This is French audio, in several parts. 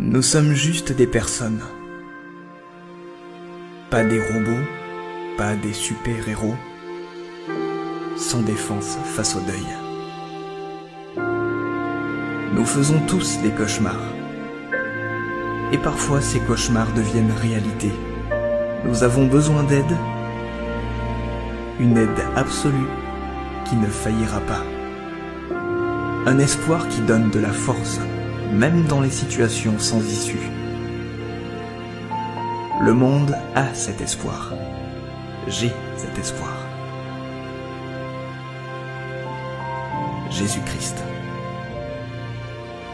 Nous sommes juste des personnes. Pas des robots, pas des super-héros, sans défense face au deuil. Nous faisons tous des cauchemars. Et parfois ces cauchemars deviennent réalité. Nous avons besoin d'aide, une aide absolue qui ne faillira pas. Un espoir qui donne de la force, même dans les situations sans issue. Le monde a cet espoir. J'ai cet espoir. Jésus-Christ.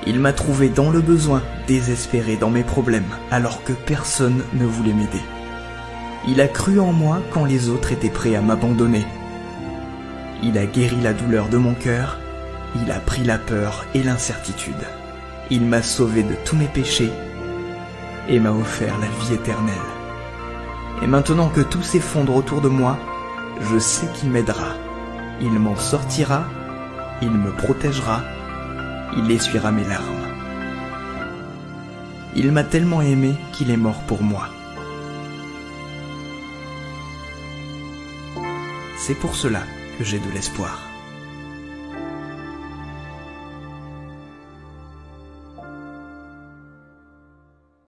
Il m'a trouvé dans le besoin, désespéré dans mes problèmes, alors que personne ne voulait m'aider. Il a cru en moi quand les autres étaient prêts à m'abandonner. Il a guéri la douleur de mon cœur, il a pris la peur et l'incertitude. Il m'a sauvé de tous mes péchés et m'a offert la vie éternelle. Et maintenant que tout s'effondre autour de moi, je sais qu'il m'aidera. Il m'en sortira, il me protégera, il essuiera mes larmes. Il m'a tellement aimé qu'il est mort pour moi. C'est pour cela que j'ai de l'espoir.